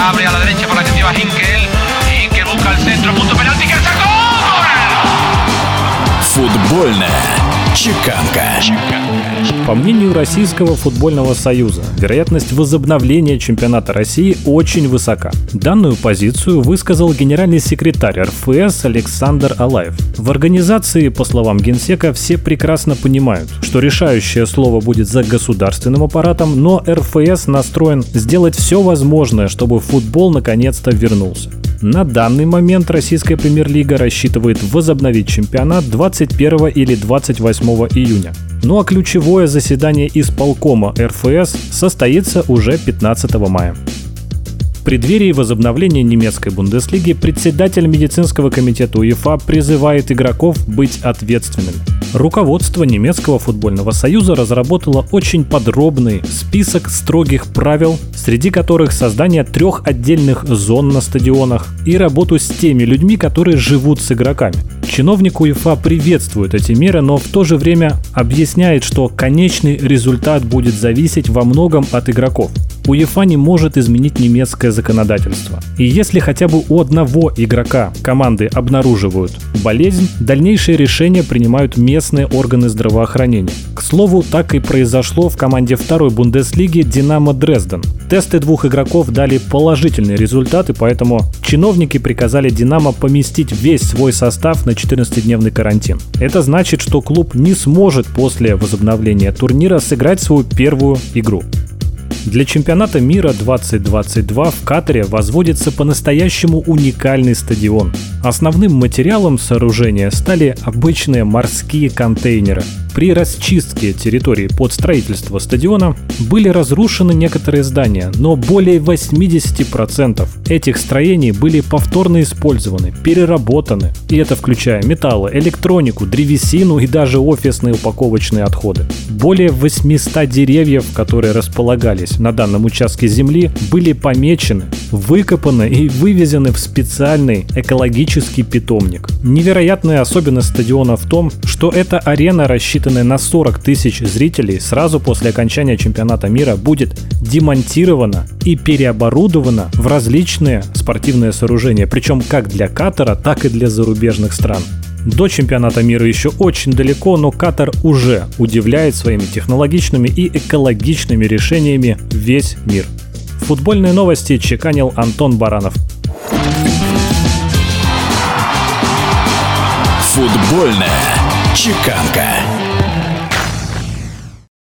abre a la derecha por la que lleva Hinkel. Hinkel busca el centro, punto penalti que sacó. Футбольная чеканка. По мнению Российского футбольного союза, вероятность возобновления чемпионата России очень высока. Данную позицию высказал генеральный секретарь РФС Александр Алаев. В организации, по словам Генсека, все прекрасно понимают, что решающее слово будет за государственным аппаратом, но РФС настроен сделать все возможное, чтобы футбол наконец-то вернулся. На данный момент российская премьер-лига рассчитывает возобновить чемпионат 21 или 28 июня. Ну а ключевое заседание исполкома РФС состоится уже 15 мая. Преддверии возобновления немецкой Бундеслиги председатель медицинского комитета УЕФА призывает игроков быть ответственными. Руководство немецкого футбольного союза разработало очень подробный список строгих правил, среди которых создание трех отдельных зон на стадионах и работу с теми людьми, которые живут с игроками. Чиновник УЕФА приветствует эти меры, но в то же время объясняет, что конечный результат будет зависеть во многом от игроков. УЕФА не может изменить немецкое законодательство. И если хотя бы у одного игрока команды обнаруживают болезнь, дальнейшие решения принимают местные органы здравоохранения. К слову, так и произошло в команде второй Бундеслиги «Динамо Дрезден». Тесты двух игроков дали положительные результаты, поэтому чиновники приказали «Динамо» поместить весь свой состав на 14-дневный карантин. Это значит, что клуб не сможет после возобновления турнира сыграть свою первую игру. Для чемпионата мира 2022 в Катаре возводится по-настоящему уникальный стадион. Основным материалом сооружения стали обычные морские контейнеры. При расчистке территории под строительство стадиона были разрушены некоторые здания, но более 80% этих строений были повторно использованы, переработаны, и это включая металлы, электронику, древесину и даже офисные упаковочные отходы. Более 800 деревьев, которые располагались на данном участке земли, были помечены, выкопаны и вывезены в специальный экологический питомник. Невероятная особенность стадиона в том, что эта арена, рассчитанная на 40 тысяч зрителей, сразу после окончания чемпионата мира будет демонтирована и переоборудована в различные спортивные сооружения, причем как для Катара, так и для зарубежных стран. До чемпионата мира еще очень далеко, но Катар уже удивляет своими технологичными и экологичными решениями весь мир. Футбольные новости чеканил Антон Баранов. Футбольная чеканка.